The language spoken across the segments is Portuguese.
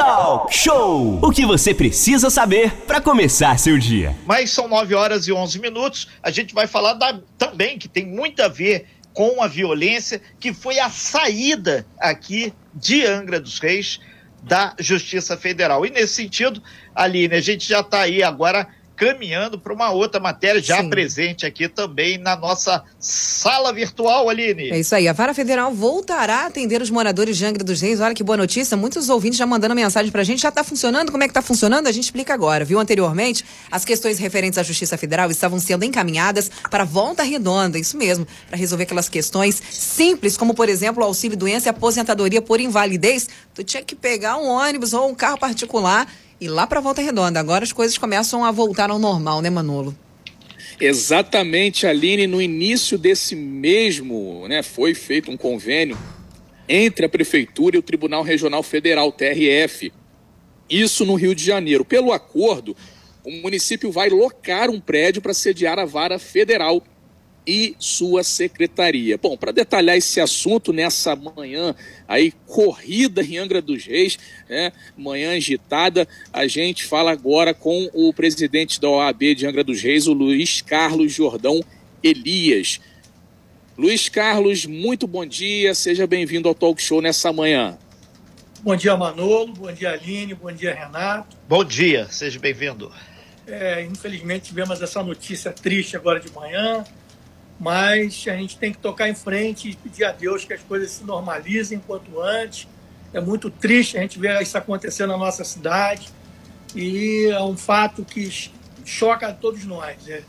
Talk Show! O que você precisa saber para começar seu dia. Mas são 9 horas e 11 minutos. A gente vai falar da, também que tem muito a ver com a violência, que foi a saída aqui de Angra dos Reis da Justiça Federal. E nesse sentido, Aline, a gente já está aí agora caminhando para uma outra matéria já Sim. presente aqui também na nossa sala virtual, Aline. É isso aí. A Vara Federal voltará a atender os moradores de Angra dos Reis. Olha que boa notícia. Muitos ouvintes já mandando mensagem para a gente. Já está funcionando? Como é que está funcionando? A gente explica agora. Viu anteriormente? As questões referentes à Justiça Federal estavam sendo encaminhadas para volta redonda. Isso mesmo. Para resolver aquelas questões simples, como, por exemplo, o auxílio doença e aposentadoria por invalidez. Tu tinha que pegar um ônibus ou um carro particular e lá para Volta Redonda. Agora as coisas começam a voltar ao normal, né, Manolo? Exatamente, Aline. No início desse mesmo, né, foi feito um convênio entre a Prefeitura e o Tribunal Regional Federal, TRF. Isso no Rio de Janeiro. Pelo acordo, o município vai locar um prédio para sediar a vara federal e sua secretaria. Bom, para detalhar esse assunto nessa manhã aí corrida em Angra dos Reis, né, manhã agitada, a gente fala agora com o presidente da OAB de Angra dos Reis, o Luiz Carlos Jordão Elias. Luiz Carlos, muito bom dia, seja bem-vindo ao Talk Show nessa manhã. Bom dia, Manolo, bom dia, Aline, bom dia, Renato. Bom dia, seja bem-vindo. É, infelizmente tivemos essa notícia triste agora de manhã, mas a gente tem que tocar em frente e pedir a Deus que as coisas se normalizem quanto antes. É muito triste a gente ver isso acontecer na nossa cidade e é um fato que choca a todos nós. É,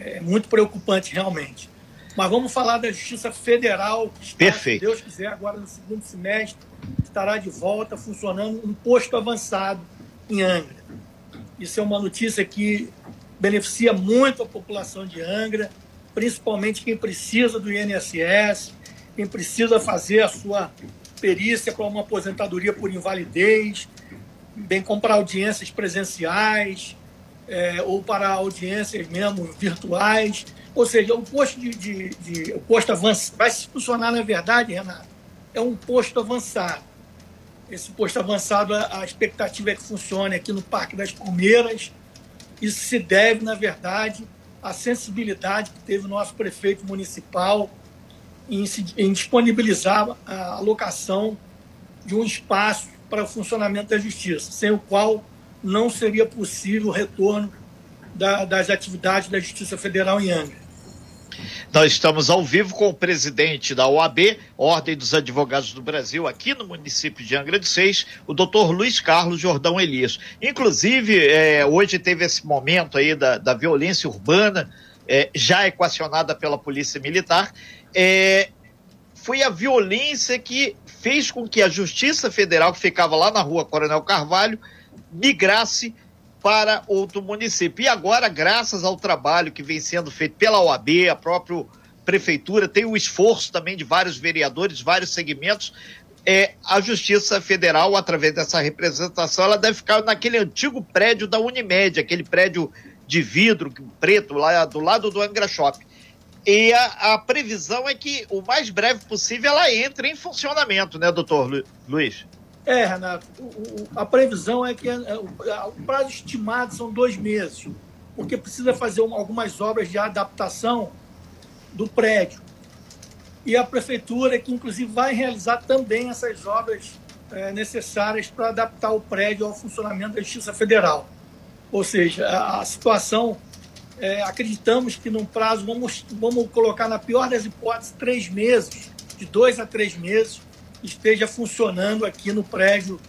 é muito preocupante realmente. Mas vamos falar da Justiça Federal, que está, Perfeito. se Deus quiser, agora no segundo semestre, estará de volta funcionando um posto avançado em Angra. Isso é uma notícia que beneficia muito a população de Angra principalmente quem precisa do INSS, quem precisa fazer a sua perícia para uma aposentadoria por invalidez, bem como para audiências presenciais é, ou para audiências mesmo virtuais. Ou seja, o posto de, de, de o posto avançado vai se funcionar na verdade, Renato, é um posto avançado. Esse posto avançado, a expectativa é que funcione aqui no Parque das Palmeiras. Isso se deve, na verdade, a sensibilidade que teve o nosso prefeito municipal em, em disponibilizar a alocação de um espaço para o funcionamento da justiça, sem o qual não seria possível o retorno da, das atividades da Justiça Federal em Angra. Nós estamos ao vivo com o presidente da OAB, Ordem dos Advogados do Brasil, aqui no município de Angra dos Reis, o doutor Luiz Carlos Jordão Elias. Inclusive, é, hoje teve esse momento aí da, da violência urbana, é, já equacionada pela Polícia Militar. É, foi a violência que fez com que a Justiça Federal, que ficava lá na rua Coronel Carvalho, migrasse para outro município. E agora, graças ao trabalho que vem sendo feito pela OAB, a própria prefeitura, tem o esforço também de vários vereadores, vários segmentos, é, a Justiça Federal, através dessa representação, ela deve ficar naquele antigo prédio da Unimed, aquele prédio de vidro preto lá do lado do Angra Shopping. E a, a previsão é que o mais breve possível ela entre em funcionamento, né, doutor Lu, Luiz? É, Renato, o, o, a previsão é que é, é, o, prazo estimado são dois meses, porque precisa fazer uma, algumas obras de adaptação do prédio. E a prefeitura, que inclusive vai realizar também essas obras é, necessárias para adaptar o prédio ao funcionamento da Justiça Federal. Ou seja, a, situação, acreditamos que num prazo, vamos, vamos colocar na pior das hipóteses, três meses, de dois a três meses, esteja funcionando aqui no prédio,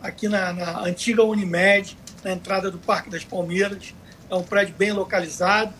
aqui na, na antiga Unimed, na entrada do Parque das Palmeiras. É um prédio bem localizado,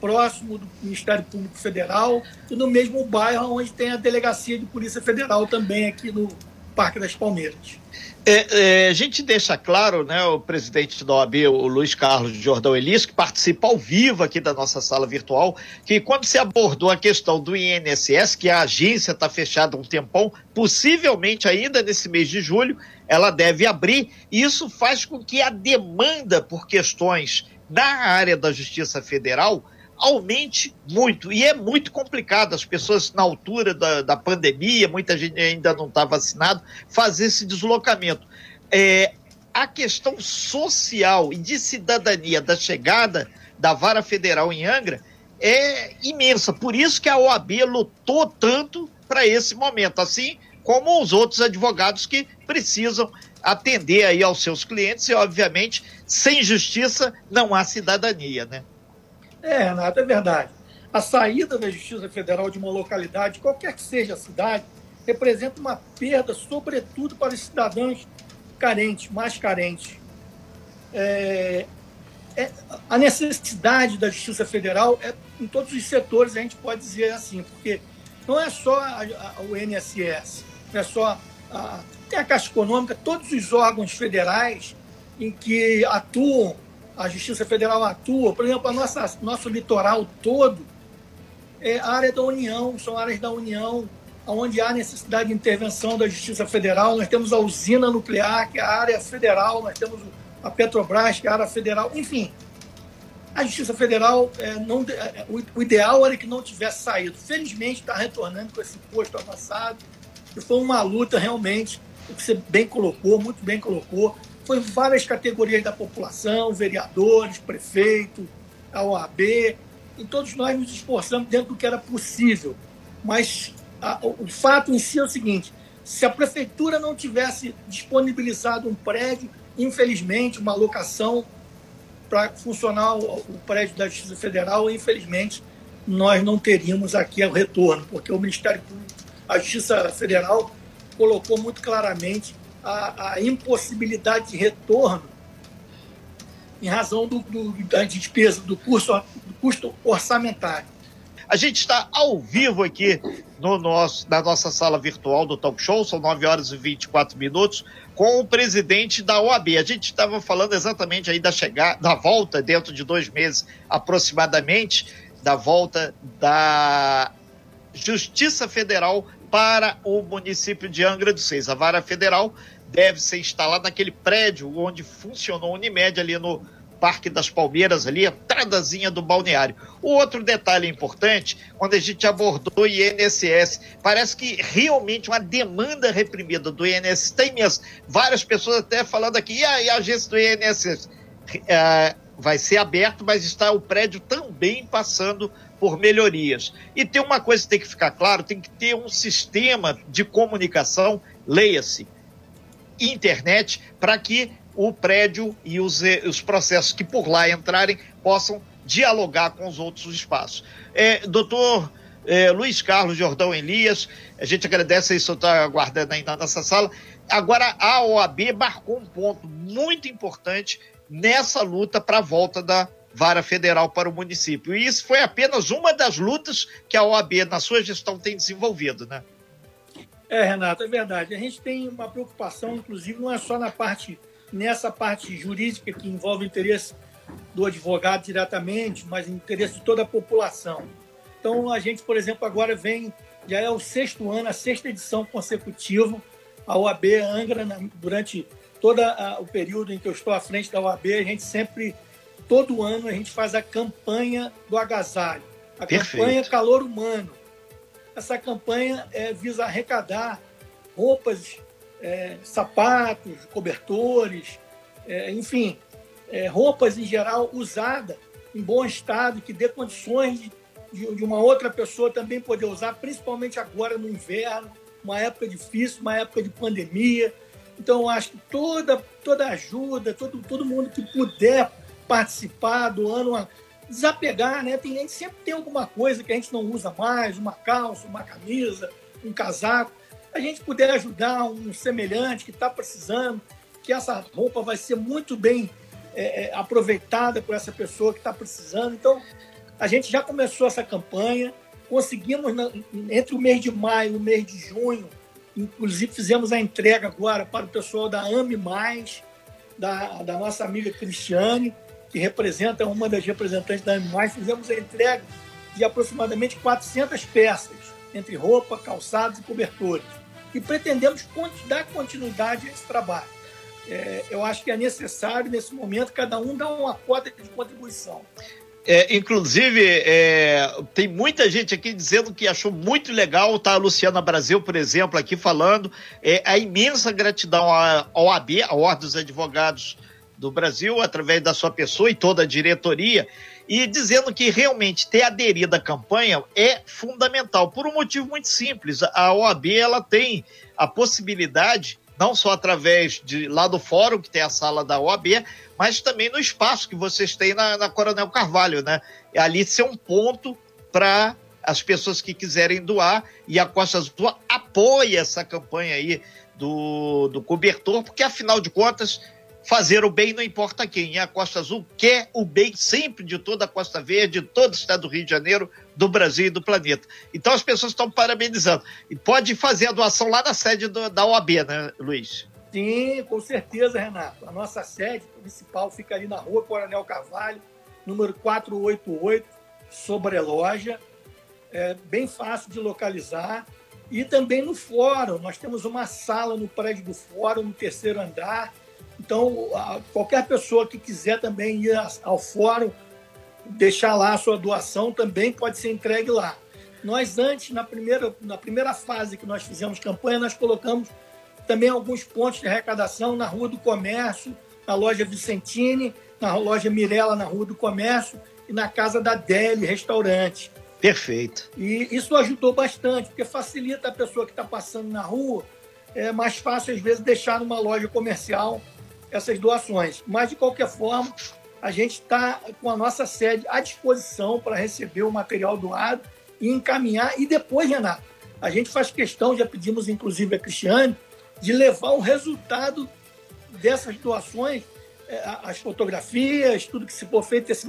próximo do Ministério Público Federal e no mesmo bairro onde tem a Delegacia de Polícia Federal também aqui no Parque das Palmeiras. É, é, a gente deixa claro, né, o presidente da OAB, o Luiz Carlos Jordão Elis, que participa ao vivo aqui da nossa sala virtual, que quando se abordou a questão do INSS, que a agência está fechada um tempão, possivelmente ainda nesse mês de julho, ela deve abrir, e isso faz com que a demanda por questões na área da Justiça Federal aumente muito. E é muito complicado. As pessoas, na altura da, da pandemia, muita gente ainda não está vacinado, fazer esse deslocamento. É, a questão social e de cidadania da chegada da vara federal em Angra é imensa. Por isso que a OAB lutou tanto para esse momento, assim como os outros advogados que precisam atender aí aos seus clientes e, obviamente, sem justiça não há cidadania, né? É, Renato, é verdade. A saída da Justiça Federal de uma localidade, qualquer que seja a cidade, representa uma perda, sobretudo para os cidadãos carentes, mais carentes. É, é, a necessidade da Justiça Federal é em todos os setores, a gente pode dizer assim, porque não é só a, a, o INSS, não é só a, tem a Caixa Econômica, todos os órgãos federais em que atuam, a Justiça Federal atua, por exemplo, a nossa, nosso litoral todo é área da União, são áreas da União, onde há necessidade de intervenção da Justiça Federal. Nós temos a usina nuclear, que é a área federal, nós temos a Petrobras, que é a área federal, enfim. A Justiça Federal, é, não, é, o, o, ideal era que não tivesse saído. Felizmente está retornando com esse posto avançado. E foi uma luta realmente, o que você bem colocou, muito bem colocou. Foi várias categorias da população, vereadores, prefeito, a OAB, e todos nós nos esforçamos dentro do que era possível. Mas a, o fato em si é o seguinte: se a prefeitura não tivesse disponibilizado um prédio, infelizmente, uma locação para funcionar o, o, prédio da Justiça Federal, infelizmente, nós não teríamos aqui o retorno, porque o Ministério Público, a Justiça Federal, colocou muito claramente a, a impossibilidade de retorno em razão do, do, da despesa, do, curso, do custo orçamentário. A gente está ao vivo aqui no nosso, na nossa sala virtual do Talk Show, são 9 horas e 24 minutos, com o presidente da OAB. A gente estava falando exatamente aí da chegada, da volta, dentro de dois meses aproximadamente, da volta da Justiça Federal para o município de Angra dos Reis. A vara federal deve ser instalada naquele prédio onde funcionou a Unimed ali no Parque das Palmeiras, ali, entradazinha do balneário. O outro detalhe importante, quando a gente abordou o INSS, parece que realmente uma demanda reprimida do INSS, tem várias pessoas até falando aqui, e a, e a agência do INSS? É, vai ser aberto, mas está o prédio também passando por melhorias. E tem uma coisa que tem que ficar claro, tem que ter um sistema de comunicação, leia-se, internet, para que o prédio e os, eh, os processos que por lá entrarem possam dialogar com os outros espaços. É, doutor é, Luiz Carlos Jordão Elias, a gente agradece aí, o senhor está aguardando ainda nessa sala. Agora, a OAB marcou um ponto muito importante nessa luta para a volta da vara federal para o município. E isso foi apenas uma das lutas que a OAB, na sua gestão, tem desenvolvido, né? É, Renato, é verdade. A gente tem uma preocupação, inclusive, não é só na parte nessa parte jurídica que envolve o interesse do advogado diretamente, mas o interesse de toda a população. Então, a gente, por exemplo, agora vem, já é o sexto ano, a sexta edição consecutiva, a OAB Angra, durante todo o período em que eu estou à frente da OAB, a gente sempre, todo ano, a gente faz a campanha do agasalho, a Perfeito. campanha Calor Humano. Essa campanha é, visa arrecadar roupas é, sapatos, cobertores, é, enfim, é, roupas em geral usada em bom estado, que dê condições de, de, de, uma outra pessoa também poder usar, principalmente agora no inverno, uma época difícil, uma época de pandemia. Então, acho que toda, toda ajuda, todo, todo mundo que puder participar do ano, desapegar, né? Tem, a gente sempre tem alguma coisa que a gente não usa mais, uma calça, uma camisa, um casaco a gente puder ajudar um semelhante que está precisando, que essa roupa vai ser muito bem é, é aproveitada por essa pessoa que está precisando. Então, a gente já começou essa campanha, conseguimos, entre o mês de maio e o mês de junho, inclusive fizemos a entrega agora para o pessoal da Ame Mais, da, da nossa amiga Cristiane, que representa uma das representantes da Ame Mais, fizemos a entrega de aproximadamente 400 peças, entre roupa, calçados e cobertores e pretendemos dar continuidade a esse trabalho. É, eu acho que é necessário, nesse momento, cada um dar uma cota de contribuição. É, inclusive, é, tem muita gente aqui dizendo que achou muito legal, tá? A Luciana Brasil, por exemplo, aqui falando. É, a imensa gratidão à OAB, a Ordem dos Advogados do Brasil, através da sua pessoa e toda a diretoria, e dizendo que realmente ter aderido à campanha é fundamental, por um motivo muito simples. A OAB ela tem a possibilidade não só através de lá do fórum, que tem a sala da OAB, mas também no espaço que vocês têm na, na Coronel Carvalho, né? Ali ser um ponto para as pessoas que quiserem doar e a Costa Azul apoia essa campanha aí do, do cobertor, porque afinal de contas fazer o bem não importa quem. E a Costa Azul quer o bem sempre de toda a Costa Verde, de todo o estado do Rio de Janeiro, do Brasil e do planeta. Então as pessoas estão parabenizando. E pode fazer a doação lá na sede do, da OAB, né, Luiz? Sim, com certeza, Renato. A nossa sede principal fica ali na rua Coronel Carvalho, número 488, sobre a loja. É bem fácil de localizar. E também no fórum. Nós temos uma sala no prédio do fórum, no terceiro andar então, qualquer pessoa que quiser também ir ao fórum, deixar lá a sua doação, também pode ser entregue lá. Nós, antes, na primeira, na primeira fase que nós fizemos campanha, nós colocamos também alguns pontos de arrecadação na Rua do Comércio, na loja Vicentini, na loja Mirella, na Rua do Comércio, e na Casa da Deli, restaurante. Perfeito. E isso ajudou bastante, porque facilita a pessoa que está passando na rua. É mais fácil, às vezes, deixar numa loja comercial essas doações. Mas, de qualquer forma, a gente está com a nossa sede à disposição para receber o material doado e encaminhar. E depois, Renato, a gente faz questão, já pedimos inclusive a Cristiane, de levar o resultado dessas doações, é, as fotografias, tudo que se for feito, esse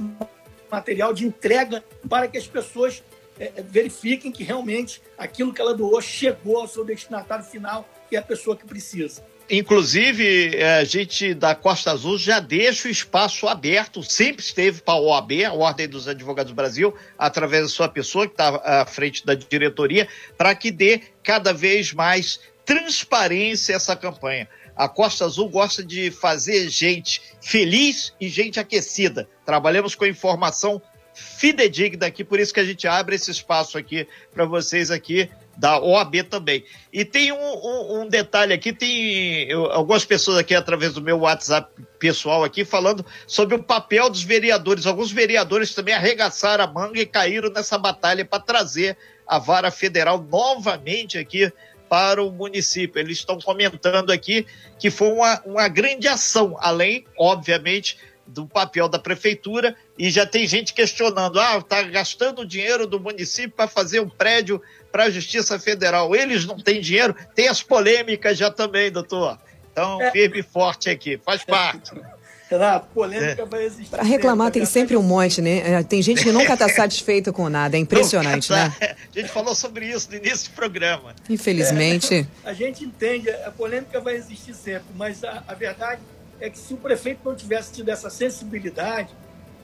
material de entrega, para que as pessoas é, é, verifiquem que realmente aquilo que ela doou chegou ao seu destinatário final, que é a pessoa que precisa. Inclusive, é, a gente da Costa Azul já deixa o espaço aberto, sempre esteve para a OAB, a Ordem dos Advogados do Brasil, através da sua pessoa, que está à frente da diretoria, para que dê cada vez mais transparência essa campanha. A Costa Azul gosta de fazer gente feliz e gente aquecida. Trabalhamos com informação fidedigna aqui, por isso que a gente abre esse espaço aqui para vocês aqui da OAB também. E tem um, um, um, detalhe aqui, tem algumas pessoas aqui através do meu WhatsApp pessoal aqui falando sobre o papel dos vereadores. Alguns vereadores também arregaçaram a manga e caíram nessa batalha para trazer a vara federal novamente aqui para o município. Eles estão comentando aqui que foi uma, uma grande ação, além, obviamente, do papel da prefeitura e já tem gente questionando, ah, está gastando dinheiro do município para fazer um prédio para a Justiça Federal. Eles não têm dinheiro, tem as polêmicas já também, doutor. Então, é. firme e forte aqui, faz parte. Renato, polêmica é. vai existir. Para reclamar tem sempre um monte, né? É, tem gente que nunca está satisfeita com nada, é impressionante, né? A gente falou sobre isso no início do programa. Infelizmente. É, a gente entende, a polêmica vai existir sempre, mas a, a verdade é que se o prefeito não tivesse tido essa sensibilidade,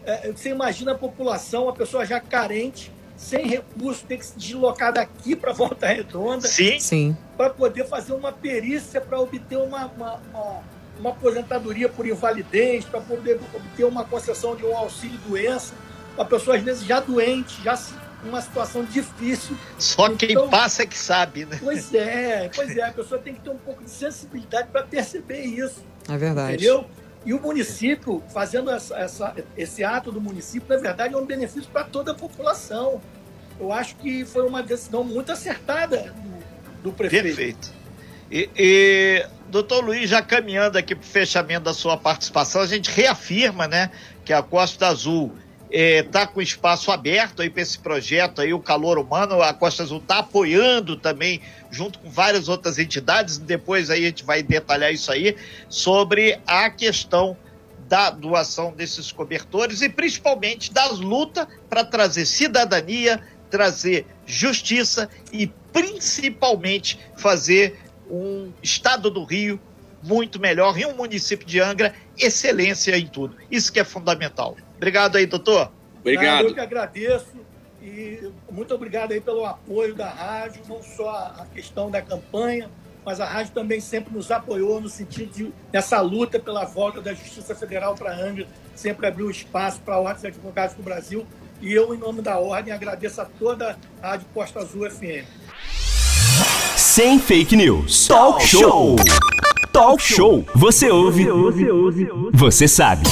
é, você imagina a população, a pessoa já carente, sem recurso, ter que se deslocar daqui para Volta Redonda sim, sim. para poder fazer uma perícia para obter uma, uma, uma, uma, aposentadoria por invalidez, para poder obter uma concessão de um auxílio-doença. A pessoa, às vezes, já doente, já uma situação difícil. Só então, quem passa é que sabe, né? Pois é, pois é. A pessoa tem que ter um pouco de sensibilidade para perceber isso. É verdade. Entendeu? E o município, fazendo essa, essa, esse ato do município, na verdade, é um benefício para toda a população. Eu acho que foi uma decisão muito acertada do, do prefeito. Perfeito. E, e, doutor Luiz, já caminhando aqui para o fechamento da sua participação, a gente reafirma né, que a Costa Azul está é, com espaço aberto aí para esse projeto aí, o calor humano, a Costa Azul está apoiando também, junto com várias outras entidades, depois aí a gente vai detalhar isso aí, sobre a questão da doação desses cobertores e principalmente das lutas para trazer cidadania, trazer justiça e principalmente fazer um estado do Rio muito melhor e um município de Angra excelência em tudo. Isso que é fundamental. Obrigado aí, doutor. Obrigado. Eu que agradeço e muito obrigado aí pelo apoio da rádio, não só a questão da campanha, mas a rádio também sempre nos apoiou no sentido de nessa luta pela volta da Justiça Federal para a Angra, sempre abriu espaço para a Ordem dos Advogados do Brasil. E eu, em nome da Ordem, agradeço a toda a Rádio Costa Azul FM. Sem fake news. Talk show. Talk show. Você ouve. Você sabe.